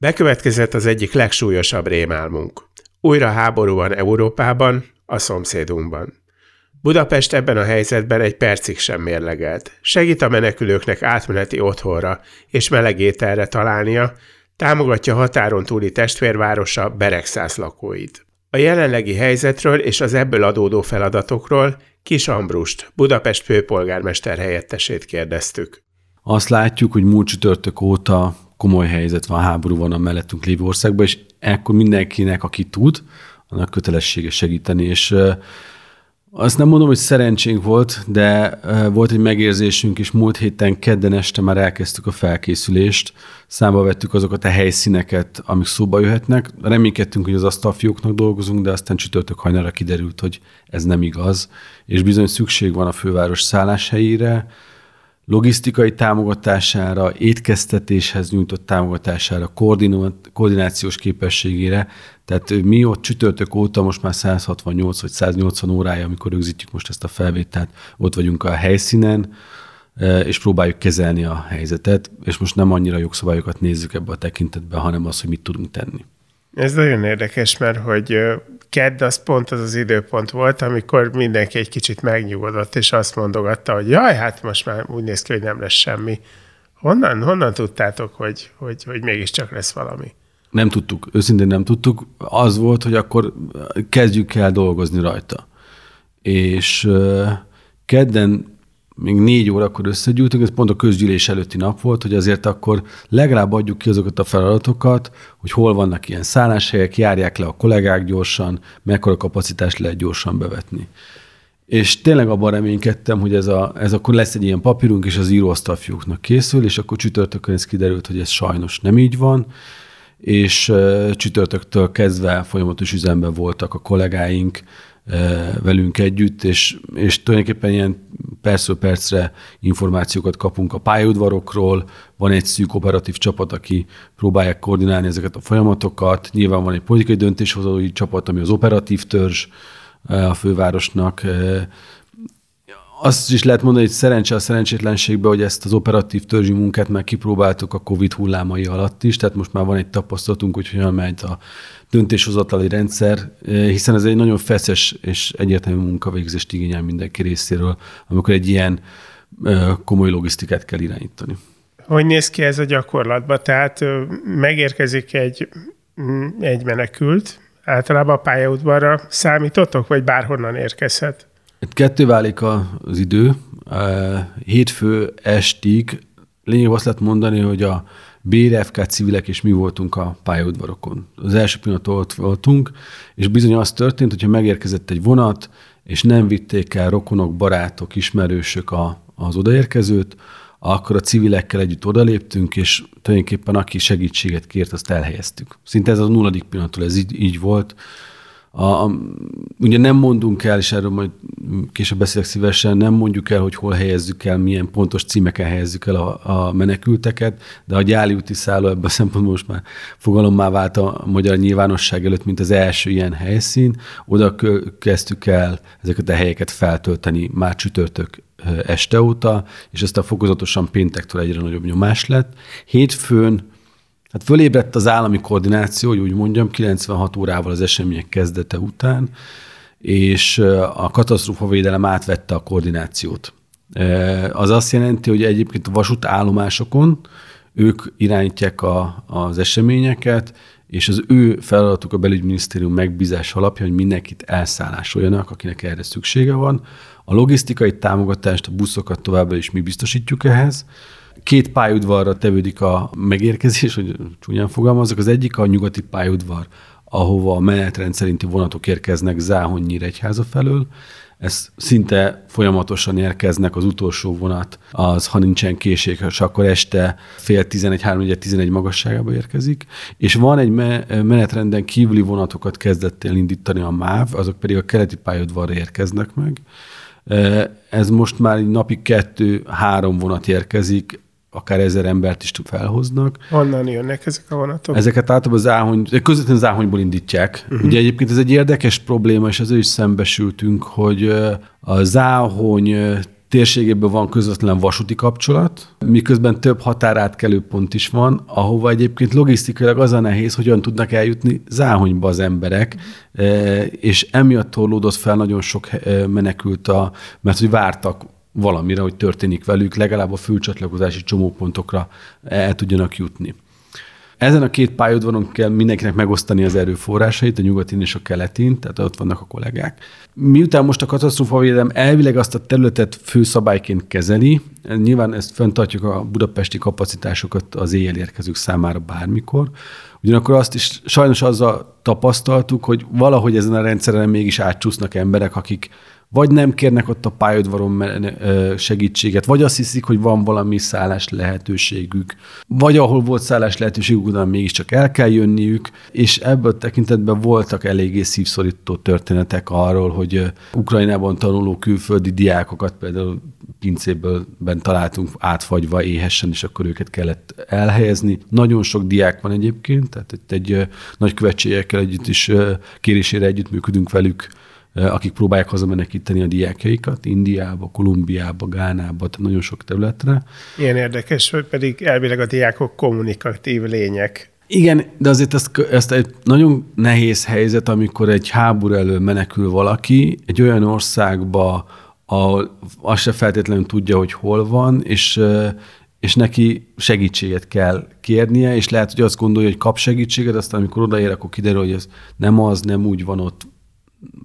Bekövetkezett az egyik legsúlyosabb rémálmunk. Újra háború van Európában, a szomszédunkban. Budapest ebben a helyzetben egy percig sem mérlegelt. Segít a menekülőknek átmeneti otthonra és melegételre találnia, támogatja határon túli testvérvárosa Beregszász lakóit. A jelenlegi helyzetről és az ebből adódó feladatokról Kis Ambrust, Budapest főpolgármester helyettesét kérdeztük. Azt látjuk, hogy múlt csütörtök óta komoly helyzet van, háború van a mellettünk lévő országban, és ekkor mindenkinek, aki tud, annak kötelessége segíteni, és azt nem mondom, hogy szerencsénk volt, de volt egy megérzésünk, és múlt héten kedden este már elkezdtük a felkészülést, számba vettük azokat a helyszíneket, amik szóba jöhetnek. Reménykedtünk, hogy az asztalfióknak dolgozunk, de aztán csütörtök hajnalra kiderült, hogy ez nem igaz, és bizony szükség van a főváros szálláshelyére, logisztikai támogatására, étkeztetéshez nyújtott támogatására, koordinációs képességére. Tehát mi ott csütörtök óta most már 168 vagy 180 órája, amikor rögzítjük most ezt a felvételt, ott vagyunk a helyszínen, és próbáljuk kezelni a helyzetet, és most nem annyira jogszabályokat nézzük ebbe a tekintetbe, hanem az, hogy mit tudunk tenni. Ez nagyon érdekes, mert hogy kedd az pont az az időpont volt, amikor mindenki egy kicsit megnyugodott, és azt mondogatta, hogy jaj, hát most már úgy néz ki, hogy nem lesz semmi. Honnan, honnan tudtátok, hogy, hogy, hogy mégiscsak lesz valami? Nem tudtuk, őszintén nem tudtuk. Az volt, hogy akkor kezdjük el dolgozni rajta. És kedden még négy órakor összegyűltünk, ez pont a közgyűlés előtti nap volt, hogy azért akkor legalább adjuk ki azokat a feladatokat, hogy hol vannak ilyen szálláshelyek, járják le a kollégák gyorsan, mekkora kapacitást lehet gyorsan bevetni. És tényleg abban reménykedtem, hogy ez, a, ez akkor lesz egy ilyen papírunk, és az íróasztalfiúknak készül, és akkor csütörtökön ez kiderült, hogy ez sajnos nem így van, és csütörtöktől kezdve folyamatos üzemben voltak a kollégáink, velünk együtt, és, és tulajdonképpen ilyen percről percre információkat kapunk a pályaudvarokról, van egy szűk operatív csapat, aki próbálják koordinálni ezeket a folyamatokat, nyilván van egy politikai döntéshozói csapat, ami az operatív törzs a fővárosnak, azt is lehet mondani, hogy szerencse a szerencsétlenségben, hogy ezt az operatív törzsi munkát már kipróbáltuk a COVID hullámai alatt is, tehát most már van egy tapasztalatunk, hogy hogyan megy a döntéshozatali rendszer, hiszen ez egy nagyon feszes és egyértelmű munkavégzést igényel mindenki részéről, amikor egy ilyen komoly logisztikát kell irányítani. Hogy néz ki ez a gyakorlatban? Tehát megérkezik egy, egy menekült, általában a pályaudvarra számítotok, vagy bárhonnan érkezhet? Kettő válik az idő. Hétfő estig lényeg azt lehet mondani, hogy a BRFK civilek és mi voltunk a pályaudvarokon. Az első pillanat ott voltunk, és bizony az történt, hogyha megérkezett egy vonat, és nem vitték el rokonok, barátok, ismerősök a, az odaérkezőt, akkor a civilekkel együtt odaléptünk, és tulajdonképpen aki segítséget kért, azt elhelyeztük. Szinte ez a nulladik pillanattól ez így, így volt. A, a, ugye nem mondunk el, és erről majd később beszélek szívesen, nem mondjuk el, hogy hol helyezzük el, milyen pontos címeken helyezzük el a, a menekülteket, de a gyáli úti szálló ebben a szempontból most már fogalommá vált a magyar nyilvánosság előtt, mint az első ilyen helyszín. Oda kezdtük el ezeket a helyeket feltölteni már csütörtök este óta, és aztán fokozatosan péntektől egyre nagyobb nyomás lett. Hétfőn Hát fölébredt az állami koordináció, hogy úgy mondjam, 96 órával az események kezdete után, és a katasztrófavédelem átvette a koordinációt. Az azt jelenti, hogy egyébként a vasútállomásokon ők irányítják a, az eseményeket, és az ő feladatuk a belügyminisztérium megbízás alapja, hogy mindenkit elszállásoljanak, akinek erre szüksége van. A logisztikai támogatást, a buszokat továbbra is mi biztosítjuk ehhez, két pályaudvarra tevődik a megérkezés, hogy csúnyán fogalmazok. Az egyik a nyugati pályaudvar, ahova a menetrend szerinti vonatok érkeznek Záhony Nyíregyháza felől. ez szinte folyamatosan érkeznek, az utolsó vonat, az, ha nincsen késég, és akkor este fél 11, 3, 11 magasságába érkezik, és van egy menetrenden kívüli vonatokat kezdett el indítani a MÁV, azok pedig a keleti pályaudvarra érkeznek meg. Ez most már napi kettő-három vonat érkezik, akár ezer embert is felhoznak. Honnan jönnek ezek a vonatok? Ezeket általában záhony, közvetlenül záhonyból indítják. Uh-huh. Ugye egyébként ez egy érdekes probléma, és ezzel is szembesültünk, hogy a záhony térségében van közvetlen vasúti kapcsolat, miközben több határátkelő pont is van, ahova egyébként logisztikailag az a nehéz, hogyan tudnak eljutni záhonyba az emberek, és emiatt torlódott fel nagyon sok menekült, a, mert hogy vártak valamire, hogy történik velük, legalább a főcsatlakozási csomópontokra el tudjanak jutni. Ezen a két pályaudvaron kell mindenkinek megosztani az erőforrásait, a nyugatin és a keletin, tehát ott vannak a kollégák. Miután most a katasztrófavédelem elvileg azt a területet főszabályként kezeli, nyilván ezt fenntartjuk a budapesti kapacitásokat az éjjel érkezők számára bármikor, ugyanakkor azt is sajnos azzal tapasztaltuk, hogy valahogy ezen a rendszeren mégis átcsúsznak emberek, akik vagy nem kérnek ott a pályaudvaron segítséget, vagy azt hiszik, hogy van valami szállás lehetőségük, vagy ahol volt szállás lehetőségük, utána mégiscsak el kell jönniük, és ebből tekintetben voltak eléggé szívszorító történetek arról, hogy Ukrajnában tanuló külföldi diákokat például pincéből találtunk átfagyva éhesen, és akkor őket kellett elhelyezni. Nagyon sok diák van egyébként, tehát itt egy nagy követségekkel együtt is kérésére együttműködünk velük, akik próbálják hazamenekíteni a diákjaikat Indiába, Kolumbiába, Gánába, tehát nagyon sok területre. Ilyen érdekes, hogy pedig elvileg a diákok kommunikatív lények. Igen, de azért ezt, ezt egy nagyon nehéz helyzet, amikor egy háború elől menekül valaki egy olyan országba, ahol azt se feltétlenül tudja, hogy hol van, és és neki segítséget kell kérnie, és lehet, hogy azt gondolja, hogy kap segítséget, aztán amikor odaér, akkor kiderül, hogy ez nem az, nem úgy van ott,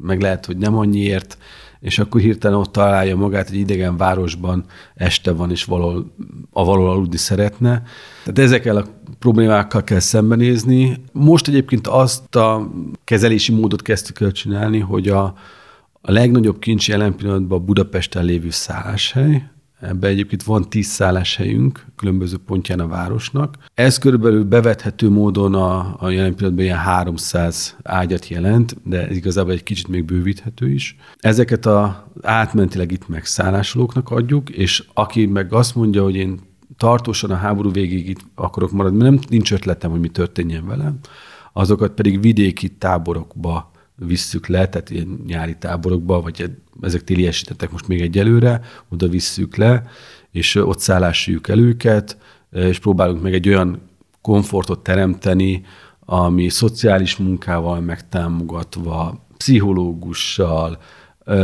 meg lehet, hogy nem annyiért, és akkor hirtelen ott találja magát egy idegen városban, este van, és valahol, a valahol aludni szeretne. Tehát ezekkel a problémákkal kell szembenézni. Most egyébként azt a kezelési módot kezdtük el csinálni, hogy a, a legnagyobb kincs jelen pillanatban Budapesten lévő szálláshely, Ebben egyébként van tíz szálláshelyünk különböző pontján a városnak. Ez körülbelül bevethető módon a, a jelen pillanatban ilyen 300 ágyat jelent, de igazából egy kicsit még bővíthető is. Ezeket a átmentileg itt megszállásolóknak adjuk, és aki meg azt mondja, hogy én tartósan a háború végéig itt akarok maradni, mert nem nincs ötletem, hogy mi történjen velem, azokat pedig vidéki táborokba visszük le, tehát ilyen nyári táborokba, vagy ezek téliesítettek most még egyelőre, oda visszük le, és ott szállásjuk el őket, és próbálunk meg egy olyan komfortot teremteni, ami szociális munkával megtámogatva, pszichológussal,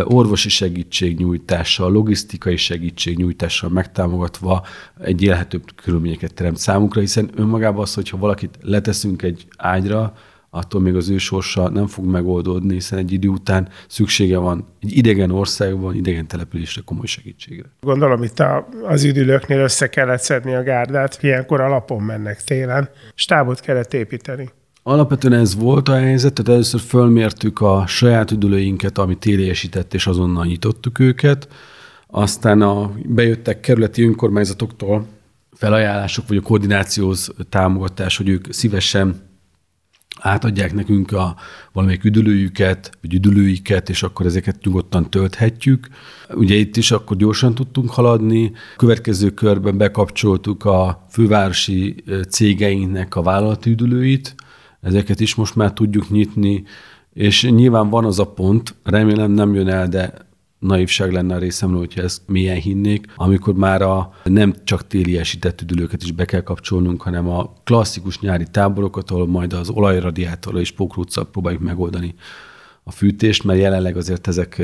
orvosi segítségnyújtással, logisztikai segítségnyújtással megtámogatva egy élhetőbb körülményeket teremt számukra, hiszen önmagában az, hogyha valakit leteszünk egy ágyra, attól még az ő sorsa nem fog megoldódni, hiszen egy idő után szüksége van egy idegen országban, idegen településre komoly segítségre. Gondolom itt a, az üdülőknél össze kellett szedni a gárdát, ilyenkor alapon mennek télen, stábot kellett építeni. Alapvetően ez volt a helyzet, tehát először fölmértük a saját üdülőinket, ami téliesített, és azonnal nyitottuk őket. Aztán a, bejöttek kerületi önkormányzatoktól felajánlások, vagy a koordinációhoz támogatás, hogy ők szívesen átadják nekünk a valamelyik üdülőjüket, vagy üdülőiket, és akkor ezeket nyugodtan tölthetjük. Ugye itt is akkor gyorsan tudtunk haladni. Következő körben bekapcsoltuk a fővárosi cégeinknek a vállalati üdülőit, ezeket is most már tudjuk nyitni, és nyilván van az a pont, remélem nem jön el, de naivság lenne a részemről, hogyha ezt mélyen hinnék, amikor már a nem csak téli esített üdülőket is be kell kapcsolnunk, hanem a klasszikus nyári táborokat, ahol majd az olajradiátorra és pókrúccal próbáljuk megoldani a fűtést, mert jelenleg azért ezek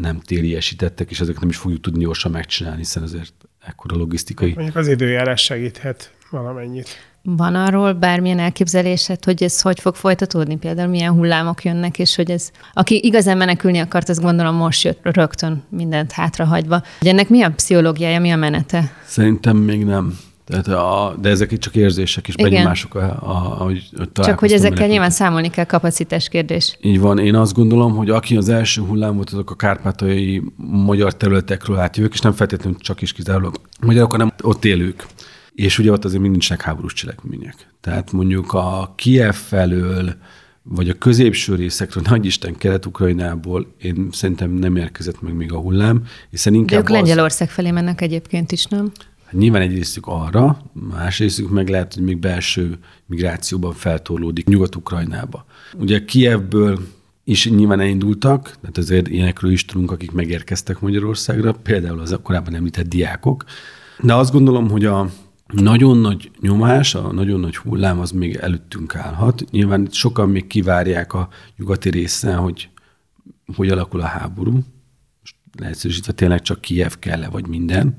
nem téli esítettek, és ezek nem is fogjuk tudni gyorsan megcsinálni, hiszen azért ekkora logisztikai... Mondjuk az időjárás segíthet valamennyit. Van arról bármilyen elképzelésed, hogy ez hogy fog folytatódni? Például milyen hullámok jönnek, és hogy ez, aki igazán menekülni akart, az gondolom most jött rögtön mindent hátrahagyva. Hogy ennek mi a pszichológiája, mi a menete? Szerintem még nem. Tehát a, de ezek itt csak érzések és benyomások, a, a, ahogy Csak hogy ezekkel nyilván számolni kell, kapacitás kérdés. Így van. Én azt gondolom, hogy aki az első hullám volt, azok a kárpátai magyar területekről átjövők, és nem feltétlenül csak is kizárólag magyarok, hanem ott élők. És ugye ott azért mind nincsenek háborús cselekmények. Tehát mondjuk a Kiev felől, vagy a középső részekről, nagy Isten Kelet-Ukrajnából én szerintem nem érkezett meg még a hullám, hiszen De inkább ők az, Lengyelország felé mennek egyébként is, nem? Hát nyilván egy részük arra, más részük meg lehet, hogy még belső migrációban feltorlódik Nyugat-Ukrajnába. Ugye Kievből is nyilván elindultak, tehát azért ilyenekről is tudunk, akik megérkeztek Magyarországra, például az korábban említett diákok. De azt gondolom, hogy a nagyon nagy nyomás, a nagyon nagy hullám az még előttünk állhat. Nyilván itt sokan még kivárják a nyugati részen, hogy hogy alakul a háború. Most leegyszerűsítve tényleg csak Kiev kell -e, vagy minden.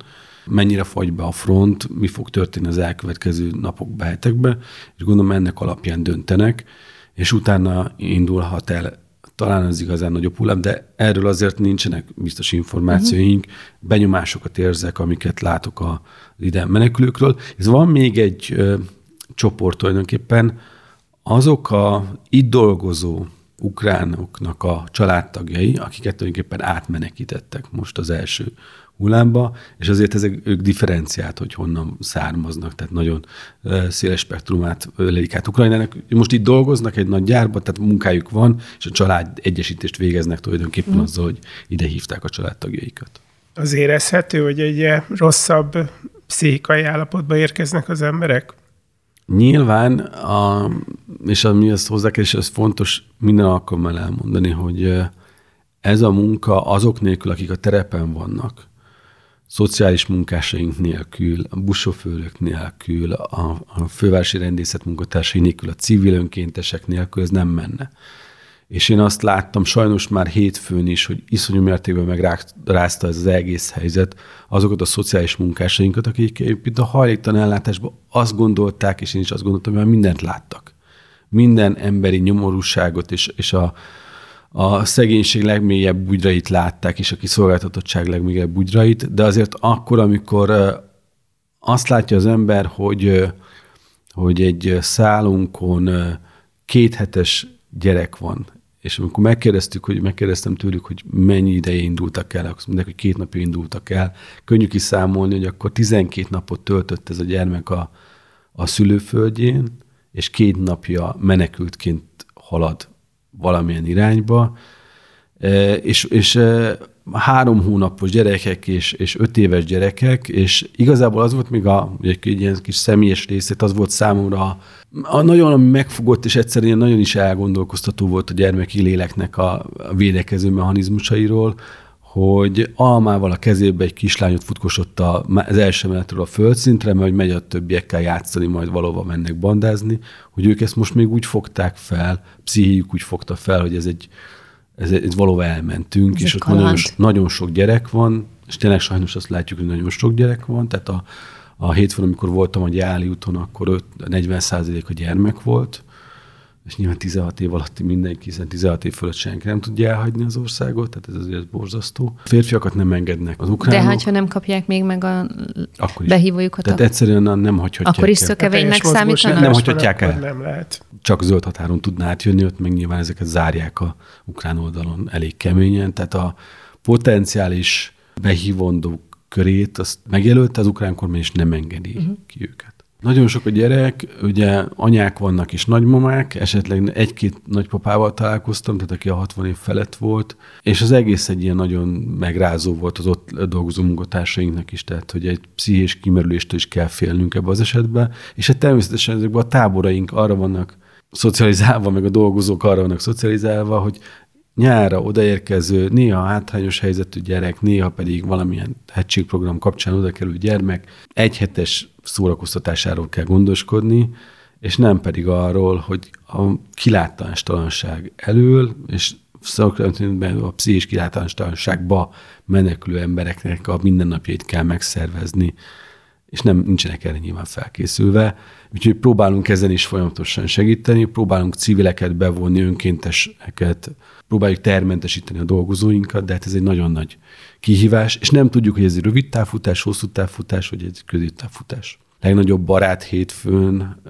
Mennyire fagy be a front, mi fog történni az elkövetkező napokba, hetekbe, és gondolom ennek alapján döntenek, és utána indulhat el talán az igazán nagyobb hullám, de erről azért nincsenek biztos információink, uh-huh. benyomásokat érzek, amiket látok a ide menekülőkről. Ez van még egy ö, csoport tulajdonképpen, azok a itt dolgozó ukránoknak a családtagjai, akiket tulajdonképpen átmenekítettek most az első hullámba, és azért ezek ők differenciált, hogy honnan származnak, tehát nagyon széles spektrumát ölelik át Ukrajnának. Most itt dolgoznak egy nagy gyárban, tehát munkájuk van, és a család egyesítést végeznek tulajdonképpen mm. azzal, hogy ide hívták a családtagjaikat. Az érezhető, hogy egy rosszabb pszichikai állapotba érkeznek az emberek? Nyilván, a, és ami ezt hozzá kell, és ez fontos minden alkalommal elmondani, hogy ez a munka azok nélkül, akik a terepen vannak, szociális munkásaink nélkül, a buszsofőrök nélkül, a, a fővárosi rendészet munkatársai nélkül, a civil önkéntesek nélkül ez nem menne. És én azt láttam sajnos már hétfőn is, hogy iszonyú mértékben megrázta ez az egész helyzet azokat a szociális munkásainkat, akik itt a hajléktalan ellátásban azt gondolták, és én is azt gondoltam, hogy már mindent láttak. Minden emberi nyomorúságot és, és a, a szegénység legmélyebb bugyrait látták, és a kiszolgáltatottság legmélyebb bugyrait, de azért akkor, amikor azt látja az ember, hogy, hogy egy szálunkon kéthetes gyerek van, és amikor megkérdeztük, hogy megkérdeztem tőlük, hogy mennyi ideje indultak el, akkor mondják, hogy két napja indultak el. Könnyű kiszámolni, hogy akkor 12 napot töltött ez a gyermek a, a szülőföldjén, és két napja menekültként halad valamilyen irányba, e, és, és e, három hónapos gyerekek és, és öt éves gyerekek, és igazából az volt még a, egy ilyen kis személyes részét, az volt számomra a, nagyon megfogott, és egyszerűen nagyon is elgondolkoztató volt a gyermeki léleknek a védekező mechanizmusairól, hogy almával a kezébe egy kislányot futkosott az első emeletről a földszintre, mert hogy megy a többiekkel játszani, majd valóban mennek bandázni, hogy ők ezt most még úgy fogták fel, pszichéjük úgy fogta fel, hogy ez egy, ez, ez valóban elmentünk, ez és ott nagyon, nagyon sok gyerek van, és tényleg sajnos azt látjuk, hogy nagyon sok gyerek van, tehát a, a hétfőn, amikor voltam a Gyáli úton, akkor 5, 40 a gyermek volt, és nyilván 16 év alatti mindenki, hiszen 16 év fölött senki nem tudja elhagyni az országot, tehát ez azért borzasztó. A férfiakat nem engednek az ukránok. De ha nem kapják még meg a akkor is. behívójukat? Tehát egyszerűen nem hagyhatják Akkor is szökevénynek számítanak? Nem hagyhatják el. Nem lehet. Csak zöld határon tudná átjönni, ott meg nyilván ezeket zárják a ukrán oldalon elég keményen, tehát a potenciális behívondó körét azt megjelölte az ukrán kormány, és nem engedi uh-huh. ki őket. Nagyon sok a gyerek, ugye anyák vannak és nagymamák, esetleg egy-két nagypapával találkoztam, tehát aki a 60 év felett volt, és az egész egy ilyen nagyon megrázó volt az ott dolgozó munkatársainknak is, tehát hogy egy pszichés kimerüléstől is kell félnünk ebbe az esetben, és hát természetesen ezekben a táboraink arra vannak szocializálva, meg a dolgozók arra vannak szocializálva, hogy nyára odaérkező, néha hátrányos helyzetű gyerek, néha pedig valamilyen hegységprogram kapcsán oda kerül gyermek, egyhetes szórakoztatásáról kell gondoskodni, és nem pedig arról, hogy a kilátástalanság elől, és szakrendsben a pszichés kilátástalanságba menekülő embereknek a mindennapjait kell megszervezni, és nem nincsenek erre nyilván felkészülve. Úgyhogy próbálunk ezen is folyamatosan segíteni, próbálunk civileket bevonni, önkénteseket, próbáljuk termentesíteni a dolgozóinkat, de hát ez egy nagyon nagy kihívás, és nem tudjuk, hogy ez egy rövid távfutás, hosszú távfutás, vagy egy középtávfutás. legnagyobb barát hétfőn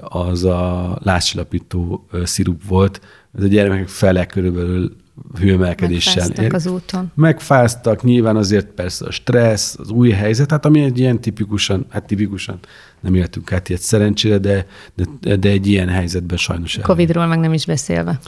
az a lázcsillapító szirup volt. Ez a gyermekek fele körülbelül hőemelkedéssel. Megfáztak az úton. Megfáztak, nyilván azért persze a stressz, az új helyzet, hát ami egy ilyen tipikusan, hát tipikusan nem éltünk át ilyet szerencsére, de, de, de egy ilyen helyzetben sajnos. Covidról meg nem is beszélve.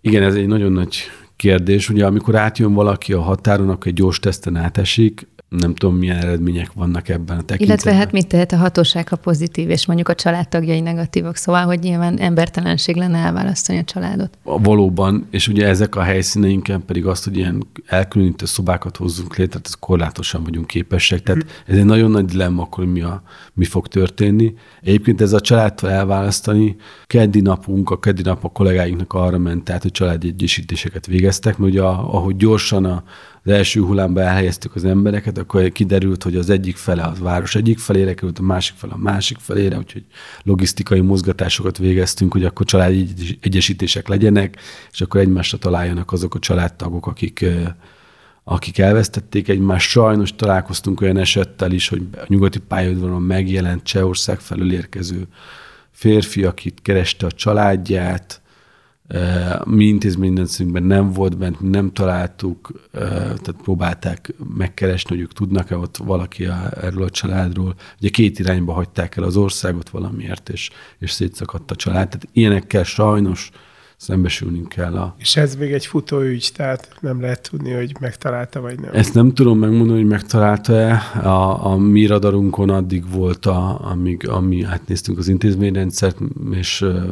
Igen, ez egy nagyon nagy kérdés. Ugye amikor átjön valaki a határon, akkor egy gyors teszten átesik, nem tudom, milyen eredmények vannak ebben a tekintetben. Illetve hát mit tehet a hatóság, ha pozitív, és mondjuk a családtagjai negatívok, szóval, hogy nyilván embertelenség lenne elválasztani a családot. Valóban, és ugye ezek a helyszíneinken pedig azt, hogy ilyen elkülönítő szobákat hozzunk létre, tehát korlátosan vagyunk képesek. Tehát ez egy nagyon nagy dilemma, akkor mi, a, mi fog történni. Egyébként ez a családtól elválasztani, keddi napunk, a keddi nap a kollégáinknak arra ment, tehát hogy családi egyesítéseket végeztek, mert ugye ahogy gyorsan a az első hullámba elhelyeztük az embereket, akkor kiderült, hogy az egyik fele az város egyik felére került, a másik fele a másik felére, úgyhogy logisztikai mozgatásokat végeztünk, hogy akkor családi egyesítések legyenek, és akkor egymásra találjanak azok a családtagok, akik akik elvesztették egymást. Sajnos találkoztunk olyan esettel is, hogy a nyugati pályaudvaron megjelent Csehország felül érkező férfi, akit kereste a családját, mi intézményrendszerünkben nem volt bent, nem találtuk, tehát próbálták megkeresni, hogy ők tudnak-e ott valaki a, erről a családról. Ugye két irányba hagyták el az országot valamiért, és, és szétszakadt a család. Tehát ilyenekkel sajnos szembesülnünk kell. A... És ez még egy futóügy, tehát nem lehet tudni, hogy megtalálta vagy nem. Ezt nem tudom megmondani, hogy megtalálta-e. A, a mi radarunkon addig volt, a, amíg ami átnéztünk az intézményrendszert, és uh,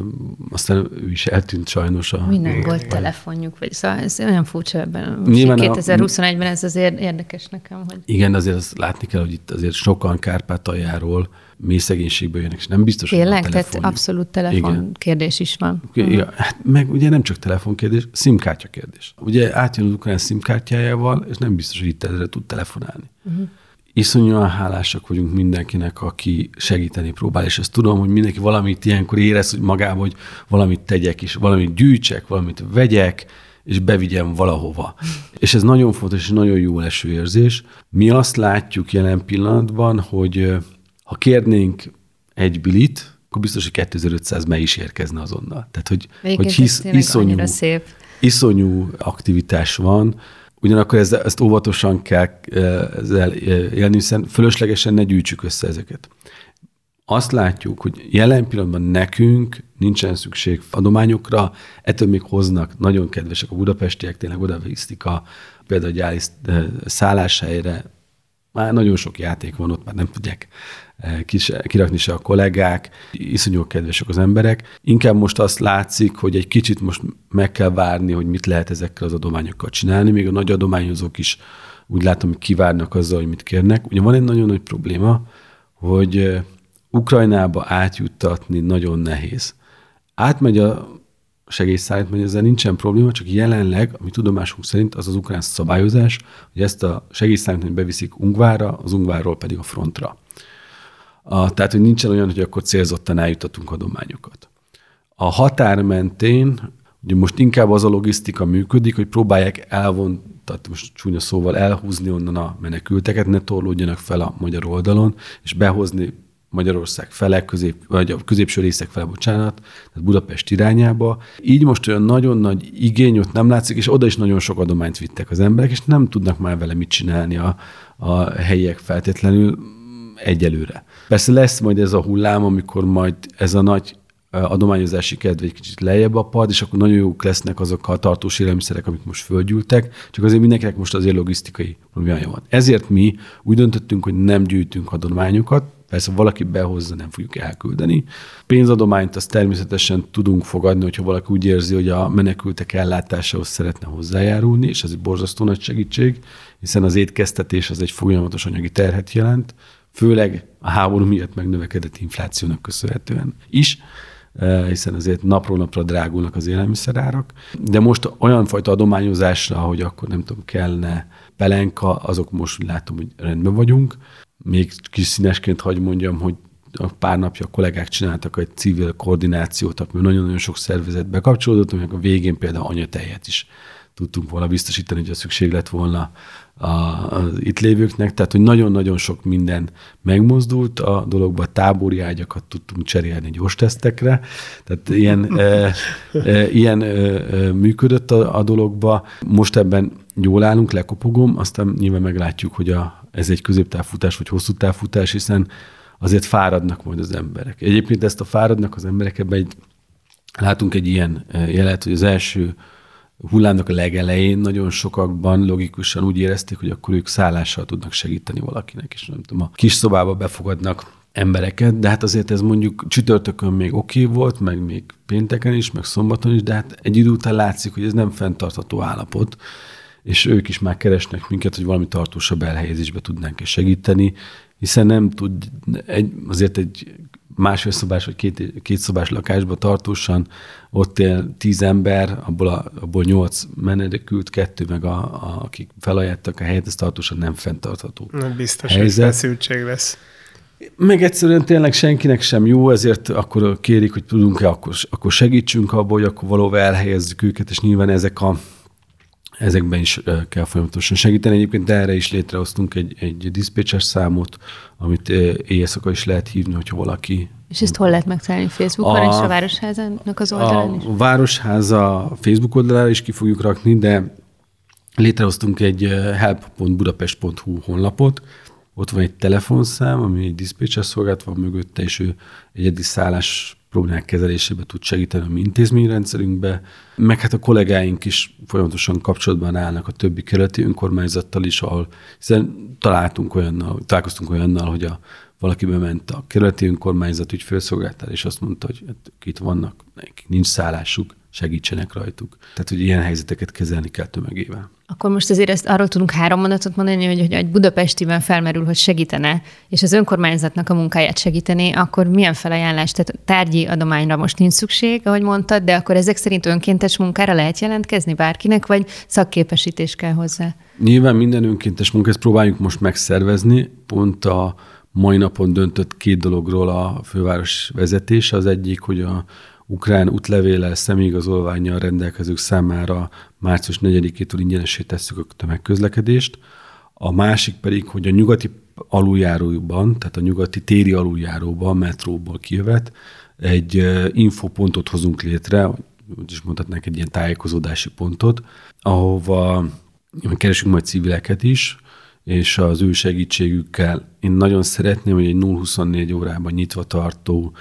aztán ő is eltűnt sajnos. A, Minden volt telefonjuk, vagy szóval ez olyan furcsa ebben. Nyilván 2021-ben ez azért érdekes nekem. Hogy... Igen, azért azt látni kell, hogy itt azért sokan Kárpátaljáról mély szegénységbe jönnek, és nem biztos, Tényleg? hogy Tehát abszolút telefon Igen. kérdés is van. Ja, hát meg ugye nem csak telefonkérdés, szimkártya kérdés. Ugye átjön az ukrán szimkártyájával, és nem biztos, hogy itt ezre tud telefonálni. Uh-huh. Iszonyúan hálásak vagyunk mindenkinek, aki segíteni próbál, és ezt tudom, hogy mindenki valamit ilyenkor érez, hogy magában, hogy valamit tegyek, és valamit gyűjtsek, valamit vegyek, és bevigyem valahova. És ez nagyon fontos, és nagyon jó leső érzés. Mi azt látjuk jelen pillanatban, hogy ha kérnénk egy bilit, akkor biztos, hogy 2500 me is érkezne azonnal. Tehát, hogy, hogy hisz, iszonyú, szép. iszonyú aktivitás van, ugyanakkor ezt, ezt óvatosan kell ezzel élni, hiszen fölöslegesen ne gyűjtsük össze ezeket. Azt látjuk, hogy jelen pillanatban nekünk nincsen szükség adományokra, ettől még hoznak, nagyon kedvesek a budapestiek, tényleg oda a például a gyári szálláshelyre, már nagyon sok játék van ott, már nem tudják kis, kirakni se a kollégák, iszonyú kedvesek az emberek. Inkább most azt látszik, hogy egy kicsit most meg kell várni, hogy mit lehet ezekkel az adományokkal csinálni, még a nagy adományozók is úgy látom, hogy kivárnak azzal, hogy mit kérnek. Ugye van egy nagyon nagy probléma, hogy Ukrajnába átjuttatni nagyon nehéz. Átmegy a segélyszállítmány, ezzel nincsen probléma, csak jelenleg, ami tudomásunk szerint, az az ukrán szabályozás, hogy ezt a segélyszállítmányt beviszik Ungvára, az Ungvárról pedig a frontra. A, tehát, hogy nincsen olyan, hogy akkor célzottan eljutatunk adományokat. A határ mentén, ugye most inkább az a logisztika működik, hogy próbálják elvon, tehát most csúnya szóval elhúzni onnan a menekülteket, ne torlódjanak fel a magyar oldalon, és behozni Magyarország fele, közép, vagy a középső részek fele, bocsánat, tehát Budapest irányába. Így most olyan nagyon nagy igény ott nem látszik, és oda is nagyon sok adományt vittek az emberek, és nem tudnak már vele mit csinálni a, a helyiek feltétlenül egyelőre. Persze lesz majd ez a hullám, amikor majd ez a nagy adományozási kedv egy kicsit lejjebb apad, és akkor nagyon jók lesznek azok a tartós élelmiszerek, amik most földgyűltek, csak azért mindenkinek most azért logisztikai problémája van. Ezért mi úgy döntöttünk, hogy nem gyűjtünk adományokat, persze valaki behozza, nem fogjuk elküldeni. Pénzadományt azt természetesen tudunk fogadni, hogyha valaki úgy érzi, hogy a menekültek ellátásához szeretne hozzájárulni, és ez egy borzasztó nagy segítség, hiszen az étkeztetés az egy folyamatos anyagi terhet jelent, főleg a háború miatt megnövekedett inflációnak köszönhetően is, eh, hiszen azért napról napra drágulnak az élelmiszerárak. De most olyan fajta adományozásra, hogy akkor nem tudom, kellene pelenka, azok most látom, hogy rendben vagyunk. Még kis színesként hagy mondjam, hogy a pár napja a kollégák csináltak egy civil koordinációt, akkor nagyon-nagyon sok szervezet bekapcsolódott, aminek a végén például anyatejet is tudtunk volna biztosítani, hogy a szükség lett volna az itt lévőknek, tehát hogy nagyon-nagyon sok minden megmozdult a dologba, tábori ágyakat tudtunk cserélni gyors tesztekre, tehát ilyen, e, e, ilyen e, működött a, a dologba. Most ebben jól állunk, lekopogom, aztán nyilván meglátjuk, hogy a, ez egy középtávfutás vagy hosszú távfutás, hiszen azért fáradnak majd az emberek. Egyébként ezt a fáradnak az emberek, ebben egy, látunk egy ilyen jelet, hogy az első hullámnak a legelején nagyon sokakban logikusan úgy érezték, hogy akkor ők szállással tudnak segíteni valakinek, és nem tudom, a kis szobába befogadnak embereket, de hát azért ez mondjuk csütörtökön még oké okay volt, meg még pénteken is, meg szombaton is, de hát egy idő után látszik, hogy ez nem fenntartható állapot, és ők is már keresnek minket, hogy valami tartósabb elhelyezésbe tudnánk segíteni, hiszen nem tud, egy, azért egy másfél szobás vagy két, két szobás lakásban tartósan, ott él tíz ember, abból, a, abból nyolc menedekült, kettő meg a, a, akik felajánlottak a helyet, ez tartósan nem fenntartható Biztos, helyzet. hogy feszültség lesz. Meg egyszerűen tényleg senkinek sem jó, ezért akkor kérik, hogy tudunk-e, akkor, akkor segítsünk abból, hogy akkor valóban elhelyezzük őket, és nyilván ezek a ezekben is kell folyamatosan segíteni. Egyébként erre is létrehoztunk egy, egy diszpécses számot, amit éjszaka is lehet hívni, hogyha valaki... És ezt hol lehet megtalálni? Facebookon a, és a Városházának az oldalán is? A Városháza Facebook oldalára is ki fogjuk rakni, de létrehoztunk egy help.budapest.hu honlapot, ott van egy telefonszám, ami egy diszpécses szolgált van mögötte, és ő egyedi szállás problémák kezelésébe tud segíteni a mi intézményrendszerünkbe, meg hát a kollégáink is folyamatosan kapcsolatban állnak a többi keleti önkormányzattal is, ahol hiszen találtunk olyannal, találkoztunk olyannal, hogy a, valaki bement a keleti önkormányzat ügyfélszolgáltál, és azt mondta, hogy hát, itt vannak, nekik nincs szállásuk, segítsenek rajtuk. Tehát, hogy ilyen helyzeteket kezelni kell tömegével. Akkor most azért ezt arról tudunk három mondatot mondani, hogy, hogy egy budapestiben felmerül, hogy segítene, és az önkormányzatnak a munkáját segíteni, akkor milyen felajánlás? Tehát tárgyi adományra most nincs szükség, ahogy mondtad, de akkor ezek szerint önkéntes munkára lehet jelentkezni bárkinek, vagy szakképesítés kell hozzá? Nyilván minden önkéntes munka, ezt próbáljuk most megszervezni. Pont a mai napon döntött két dologról a főváros vezetése. Az egyik, hogy a ukrán útlevéllel, személyigazolványjal rendelkezők számára március 4-től ingyenesé tesszük a tömegközlekedést. A másik pedig, hogy a nyugati aluljáróban, tehát a nyugati téri aluljáróban, metróból kijövet, egy infopontot hozunk létre, úgy is mondhatnánk egy ilyen tájékozódási pontot, ahova keresünk majd civileket is, és az ő segítségükkel én nagyon szeretném, hogy egy 0-24 órában nyitva tartó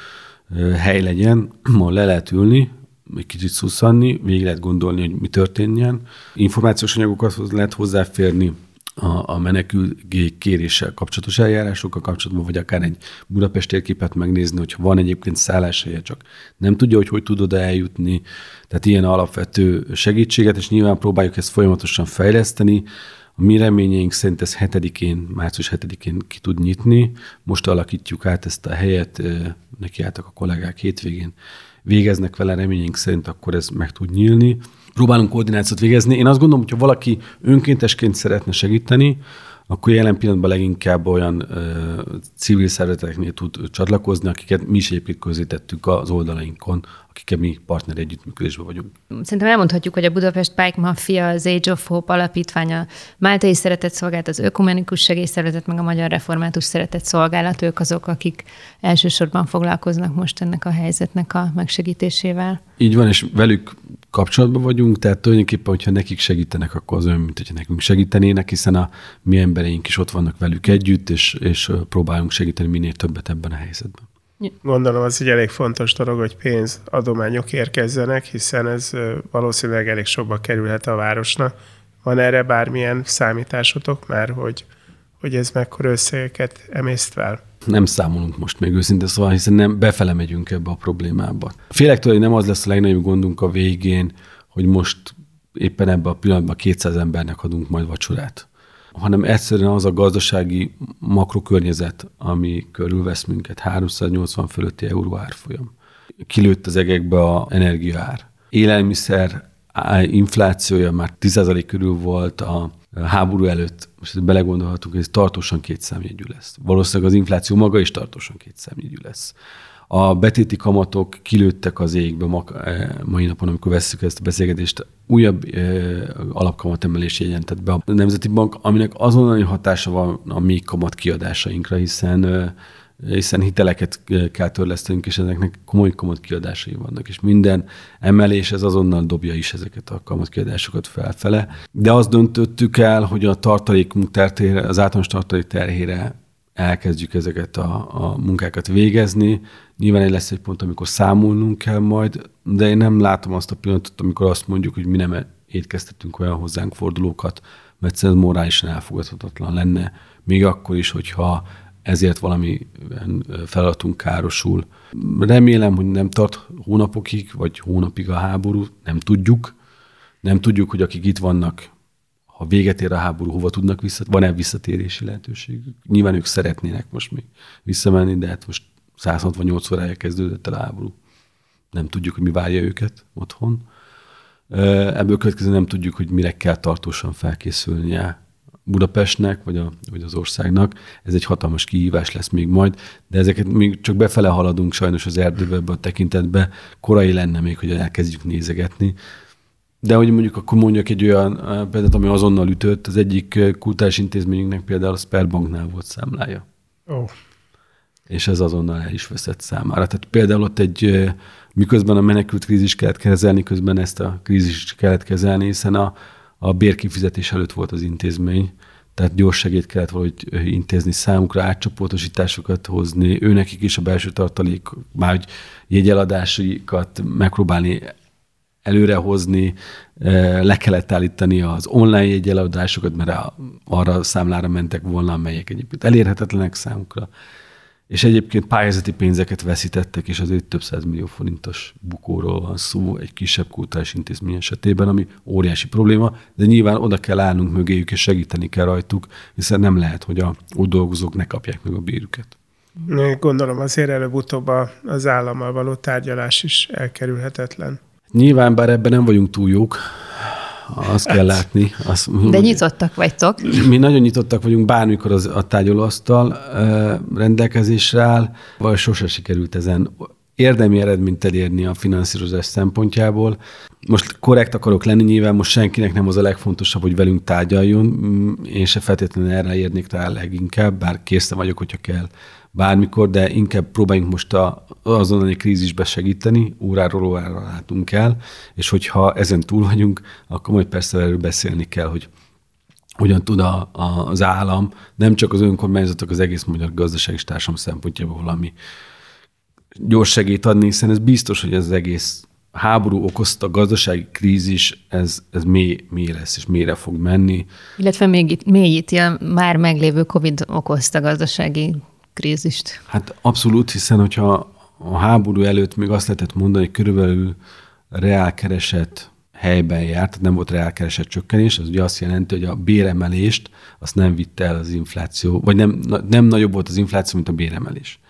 hely legyen, ma le lehet ülni, egy kicsit szusszanni, végig lehet gondolni, hogy mi történjen. Információs anyagokhoz lehet hozzáférni, a, a menekülgék kéréssel kapcsolatos eljárásokkal kapcsolatban, vagy akár egy Budapest térképet megnézni, hogyha van egyébként szálláshelye, csak nem tudja, hogy hogy tud oda eljutni. Tehát ilyen alapvető segítséget, és nyilván próbáljuk ezt folyamatosan fejleszteni. A mi reményeink szerint ez 7-én, március 7-én ki tud nyitni. Most alakítjuk át ezt a helyet, nekiálltak a kollégák hétvégén, végeznek vele reményeink szerint, akkor ez meg tud nyílni. Próbálunk koordinációt végezni. Én azt gondolom, hogyha valaki önkéntesként szeretne segíteni, akkor jelen pillanatban leginkább olyan ö, civil szervezeteknél tud csatlakozni, akiket mi is egyébként közzétettük az oldalainkon, akikkel mi partner együttműködésben vagyunk. Szerintem elmondhatjuk, hogy a Budapest Bike Mafia, az Age of Hope alapítványa, Máltai Szeretett Szolgálat, az Ökumenikus Segélyszervezet, meg a Magyar Református Szeretett Szolgálat, ők azok, akik elsősorban foglalkoznak most ennek a helyzetnek a megsegítésével. Így van, és velük kapcsolatban vagyunk, tehát tulajdonképpen, hogyha nekik segítenek, akkor az olyan, mint hogyha nekünk segítenének, hiszen a mi embereink is ott vannak velük együtt, és, és próbálunk segíteni minél többet ebben a helyzetben. Gondolom az egy elég fontos dolog, hogy pénzadományok érkezzenek, hiszen ez valószínűleg elég sokba kerülhet a városnak. Van erre bármilyen számításotok már, hogy, hogy ez mekkora összegeket emészt fel? Nem számolunk most még őszintén, szóval hiszen nem befele megyünk ebbe a problémába. Félek tőle, hogy nem az lesz a legnagyobb gondunk a végén, hogy most éppen ebben a pillanatban 200 embernek adunk majd vacsorát hanem egyszerűen az a gazdasági makrokörnyezet, ami körülvesz minket, 380 fölötti euró árfolyam. Kilőtt az egekbe a energiaár. Élelmiszer inflációja már 10% körül volt a háború előtt, most belegondolhatunk, hogy ez tartósan kétszámjegyű lesz. Valószínűleg az infláció maga is tartósan kétszámjegyű lesz. A betéti kamatok kilőttek az égbe ma, mai napon, amikor veszük ezt a beszélgetést. Újabb alapkamatemelés jelentett be a Nemzeti Bank, aminek azonnali hatása van a mi kamat kiadásainkra, hiszen hiszen hiteleket kell törlesztenünk, és ezeknek komoly kamat kiadásai vannak, és minden emelés ez azonnal dobja is ezeket a kamat kiadásokat felfele. De azt döntöttük el, hogy a tartalékunk terhére, az általános tartalék terhére elkezdjük ezeket a, a munkákat végezni. Nyilván egy lesz egy pont, amikor számolnunk kell majd, de én nem látom azt a pillanatot, amikor azt mondjuk, hogy mi nem étkeztetünk olyan hozzánk fordulókat, mert ez morálisan elfogadhatatlan lenne, még akkor is, hogyha ezért valami feladatunk károsul. Remélem, hogy nem tart hónapokig, vagy hónapig a háború, nem tudjuk. Nem tudjuk, hogy akik itt vannak, ha véget ér a háború, hova tudnak vissza, van-e visszatérési lehetőségük. Nyilván ők szeretnének most még visszamenni, de hát most 168 órája kezdődött el a háború. Nem tudjuk, hogy mi várja őket otthon. Ebből következően nem tudjuk, hogy mire kell tartósan felkészülnie Budapestnek, vagy, a, vagy az országnak. Ez egy hatalmas kihívás lesz még majd, de ezeket még csak befele haladunk sajnos az erdőbe ebbe a tekintetbe. Korai lenne még, hogy elkezdjük nézegetni. De hogy mondjuk akkor mondjak egy olyan példát, ami azonnal ütött, az egyik kultúrás intézményünknek például a Sperbanknál volt számlája. Oh. És ez azonnal el is veszett számára. Tehát például ott egy, miközben a menekült krízis kellett kezelni, közben ezt a krízist kellett kezelni, hiszen a, a bérkifizetés előtt volt az intézmény, tehát gyors segét kellett valahogy intézni számukra, átcsoportosításokat hozni, őnekik is a belső tartalék, már hogy jegyeladásikat megpróbálni előrehozni, le kellett állítani az online jegyeladásokat, mert arra a számlára mentek volna, amelyek egyébként elérhetetlenek számukra és egyébként pályázati pénzeket veszítettek, és azért több száz millió forintos bukóról van szó egy kisebb kultúrás intézmény esetében, ami óriási probléma, de nyilván oda kell állnunk mögéjük, és segíteni kell rajtuk, hiszen nem lehet, hogy a ott dolgozók ne kapják meg a bérüket. Gondolom azért előbb-utóbb az állammal való tárgyalás is elkerülhetetlen. Nyilván, bár ebben nem vagyunk túl jók, azt kell látni. Azt, De nyitottak vagytok. Mi nagyon nyitottak vagyunk, bármikor az, a tárgyalóasztal rendelkezésre áll, vagy sose sikerült ezen érdemi eredményt elérni a finanszírozás szempontjából. Most korrekt akarok lenni, nyilván most senkinek nem az a legfontosabb, hogy velünk tárgyaljon, mm, én se feltétlenül erre érnék rá leginkább, bár készen vagyok, hogyha kell bármikor, de inkább próbáljunk most a, azonnali krízisbe segíteni, óráról órára látunk el, és hogyha ezen túl vagyunk, akkor majd persze erről beszélni kell, hogy hogyan tud a, a, az állam, nem csak az önkormányzatok, az egész magyar gazdasági társadalom szempontjából valami gyors segít adni, hiszen ez biztos, hogy ez az egész háború okozta gazdasági krízis, ez, ez mély, mély lesz, és mélyre fog menni. Illetve még mélyíti a már meglévő COVID okozta gazdasági krízist. Hát abszolút, hiszen hogyha a háború előtt még azt lehetett mondani, hogy körülbelül reálkereset helyben járt, tehát nem volt reálkereset csökkenés, az ugye azt jelenti, hogy a béremelést azt nem vitte el az infláció, vagy nem, nem nagyobb volt az infláció, mint a béremelés.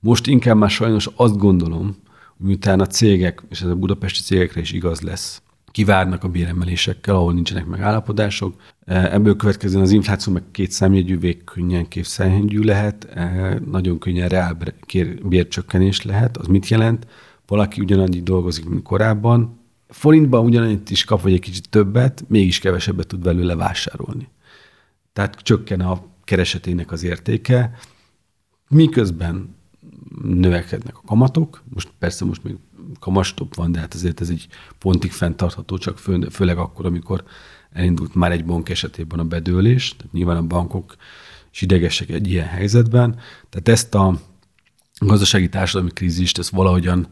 Most inkább már sajnos azt gondolom, miután a cégek, és ez a budapesti cégekre is igaz lesz, kivárnak a béremelésekkel, ahol nincsenek megállapodások. E, ebből következően az infláció meg két számjegyű könnyen képzelhető lehet, e, nagyon könnyen reál bércsökkenés lehet. Az mit jelent? Valaki ugyanannyi dolgozik, mint korábban, forintban ugyanannyit is kap, vagy egy kicsit többet, mégis kevesebbet tud belőle vásárolni. Tehát csökken a keresetének az értéke, miközben növekednek a kamatok. Most persze most még kamastop van, de hát azért ez egy pontig fenntartható, csak fő, főleg akkor, amikor elindult már egy bank esetében a bedőlés, tehát nyilván a bankok is idegesek egy ilyen helyzetben. Tehát ezt a gazdasági társadalmi krízist, ezt valahogyan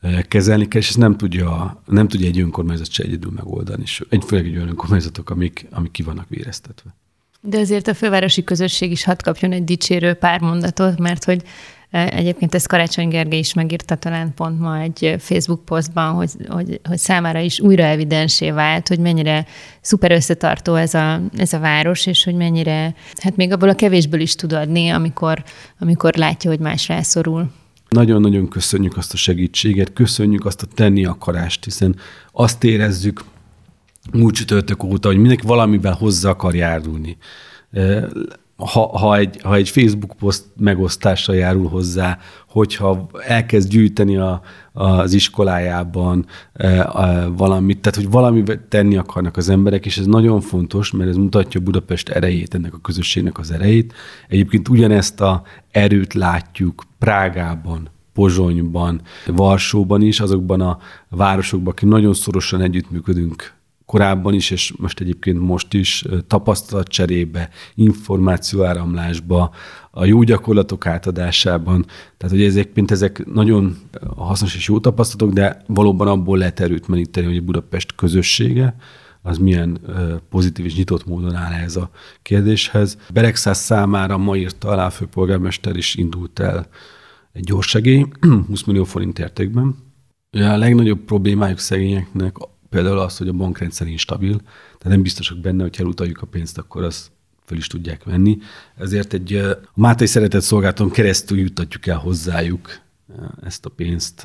e, kezelni kell, és ezt nem tudja, nem tudja egy önkormányzat se egyedül megoldani, és egy, főleg egy olyan önkormányzatok, amik, amik ki vannak véreztetve. De azért a fővárosi közösség is hadd kapjon egy dicsérő pár mondatot, mert hogy Egyébként ezt Karácsony Gergely is megírta talán pont ma egy Facebook posztban, hogy, hogy, hogy számára is újra evidensé vált, hogy mennyire szuper összetartó ez a, ez a város, és hogy mennyire, hát még abból a kevésből is tud adni, amikor, amikor látja, hogy más rászorul. Nagyon-nagyon köszönjük azt a segítséget, köszönjük azt a tenni akarást, hiszen azt érezzük múlt csütörtök óta, hogy mindenki valamivel hozzá akar járulni ha, ha, egy, ha egy Facebook poszt megosztásra járul hozzá, hogyha elkezd gyűjteni a, az iskolájában e, a, valamit, tehát hogy valamit tenni akarnak az emberek, és ez nagyon fontos, mert ez mutatja Budapest erejét, ennek a közösségnek az erejét. Egyébként ugyanezt a erőt látjuk Prágában, Pozsonyban, Varsóban is, azokban a városokban, akik nagyon szorosan együttműködünk korábban is, és most egyébként most is tapasztalatcserébe, információáramlásba, a jó gyakorlatok átadásában. Tehát, hogy ezek, mint ezek nagyon hasznos és jó tapasztalatok, de valóban abból lehet erőt meníteni, hogy a Budapest közössége, az milyen pozitív és nyitott módon áll ez a kérdéshez. Beregszáz számára ma írta alá a főpolgármester is indult el egy gyors segély, 20 millió forint értékben. A legnagyobb problémájuk szegényeknek például az, hogy a bankrendszer instabil, tehát nem biztosak benne, hogy elutaljuk a pénzt, akkor az fel is tudják venni. Ezért egy a Mátai Szeretett Szolgálaton keresztül juttatjuk el hozzájuk ezt a pénzt,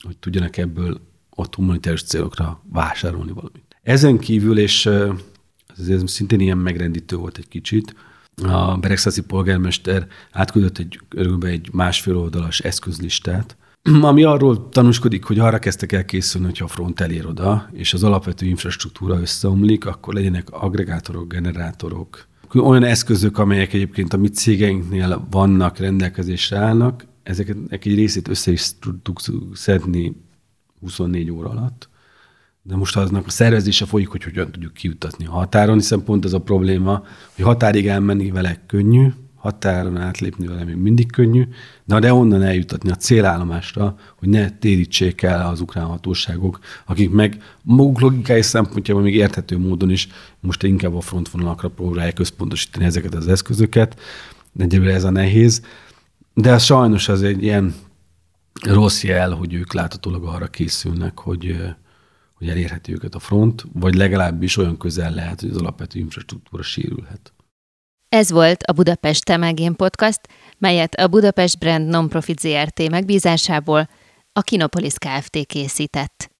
hogy tudjanak ebből ott humanitárius célokra vásárolni valamit. Ezen kívül, és ez szintén ilyen megrendítő volt egy kicsit, a Beregszászi polgármester átküldött egy, egy másfél oldalas eszközlistát, ami arról tanúskodik, hogy arra kezdtek el készülni, hogyha a front elér oda, és az alapvető infrastruktúra összeomlik, akkor legyenek agregátorok, generátorok, olyan eszközök, amelyek egyébként a mi cégeinknél vannak, rendelkezésre állnak, ezeket egy részét össze is tudtuk szedni 24 óra alatt, de most aznak a szervezése folyik, hogy hogyan tudjuk kiutatni a határon, hiszen pont ez a probléma, hogy határig elmenni vele könnyű, határon átlépni vele még mindig könnyű, de de onnan eljutatni a célállomásra, hogy ne térítsék el az ukrán hatóságok, akik meg maguk logikai szempontjából még érthető módon is most inkább a frontvonalakra próbálják központosítani ezeket az eszközöket. Egyelőre ez a nehéz. De sajnos az egy ilyen rossz jel, hogy ők láthatólag arra készülnek, hogy, hogy elérheti őket a front, vagy legalábbis olyan közel lehet, hogy az alapvető infrastruktúra sérülhet. Ez volt a Budapest Temelgén Podcast, melyet a Budapest Brand Nonprofit ZRT megbízásából a Kinopolis Kft. készített.